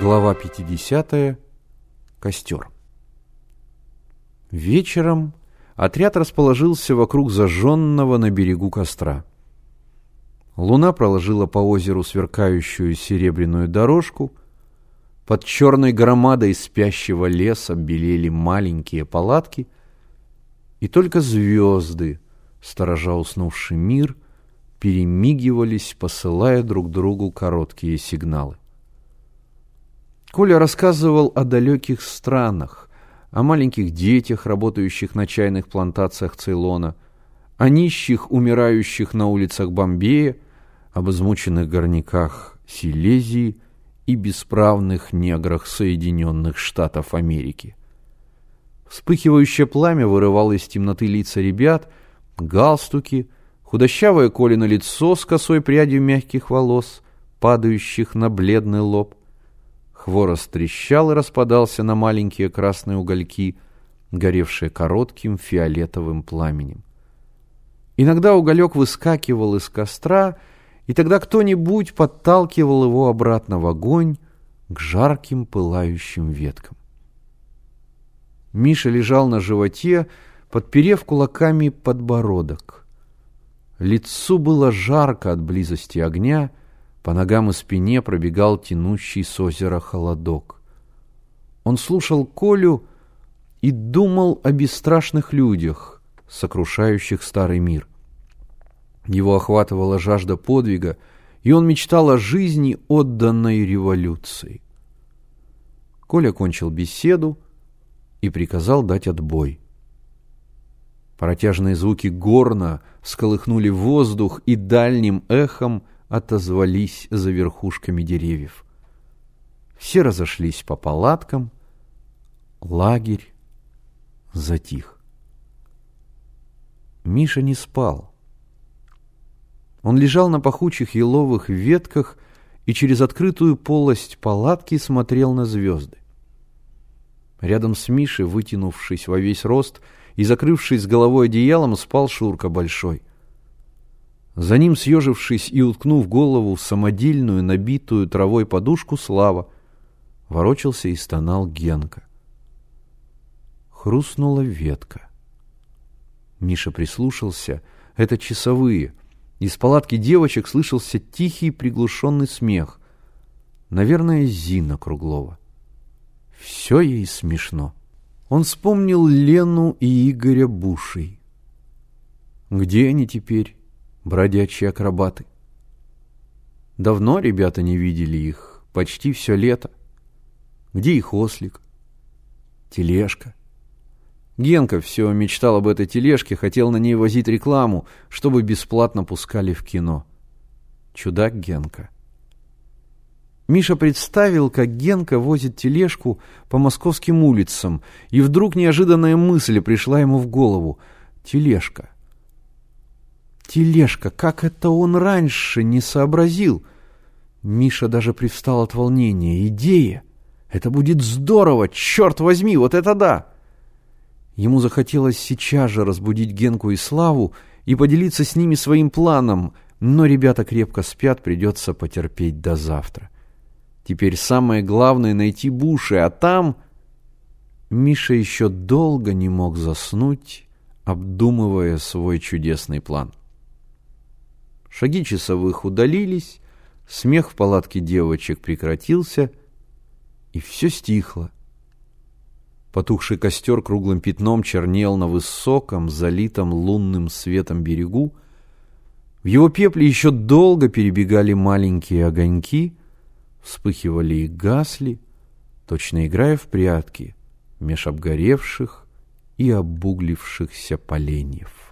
Глава 50. Костер. Вечером отряд расположился вокруг зажженного на берегу костра. Луна проложила по озеру сверкающую серебряную дорожку. Под черной громадой спящего леса белели маленькие палатки, и только звезды, сторожа уснувший мир, перемигивались, посылая друг другу короткие сигналы. Коля рассказывал о далеких странах, о маленьких детях, работающих на чайных плантациях Цейлона, о нищих, умирающих на улицах Бомбея, об измученных горняках Силезии и бесправных неграх Соединенных Штатов Америки. Вспыхивающее пламя вырывало из темноты лица ребят, галстуки, худощавое Колино лицо с косой прядью мягких волос, падающих на бледный лоб. Хворост трещал и распадался на маленькие красные угольки, горевшие коротким фиолетовым пламенем. Иногда уголек выскакивал из костра, и тогда кто-нибудь подталкивал его обратно в огонь к жарким пылающим веткам. Миша лежал на животе, подперев кулаками подбородок. Лицу было жарко от близости огня, по ногам и спине пробегал тянущий с озера холодок. Он слушал Колю и думал о бесстрашных людях, сокрушающих старый мир. Его охватывала жажда подвига, и он мечтал о жизни, отданной революции. Коля кончил беседу и приказал дать отбой. Протяжные звуки горна сколыхнули воздух и дальним эхом – отозвались за верхушками деревьев. Все разошлись по палаткам, лагерь затих. Миша не спал. Он лежал на пахучих еловых ветках и через открытую полость палатки смотрел на звезды. Рядом с Мишей, вытянувшись во весь рост и закрывшись головой одеялом, спал Шурка Большой. За ним, съежившись и уткнув голову в самодельную, набитую травой подушку, Слава, ворочался и стонал Генка. Хрустнула ветка. Миша прислушался. Это часовые. Из палатки девочек слышался тихий приглушенный смех. Наверное, Зина Круглова. Все ей смешно. Он вспомнил Лену и Игоря Бушей. Где они теперь? Бродячие акробаты. Давно ребята не видели их, почти все лето. Где их ослик? Тележка. Генка все мечтал об этой тележке, хотел на ней возить рекламу, чтобы бесплатно пускали в кино. Чудак Генка. Миша представил, как Генка возит тележку по московским улицам, и вдруг неожиданная мысль пришла ему в голову. Тележка. Тележка, как это он раньше не сообразил? Миша даже привстал от волнения. Идея! Это будет здорово! Черт возьми, вот это да! Ему захотелось сейчас же разбудить Генку и Славу и поделиться с ними своим планом, но ребята крепко спят, придется потерпеть до завтра. Теперь самое главное — найти Буши, а там... Миша еще долго не мог заснуть, обдумывая свой чудесный план. Шаги часовых удалились, смех в палатке девочек прекратился, и все стихло. Потухший костер круглым пятном чернел на высоком, залитом лунным светом берегу. В его пепле еще долго перебегали маленькие огоньки, вспыхивали и гасли, точно играя в прятки меж обгоревших и обуглившихся поленьев.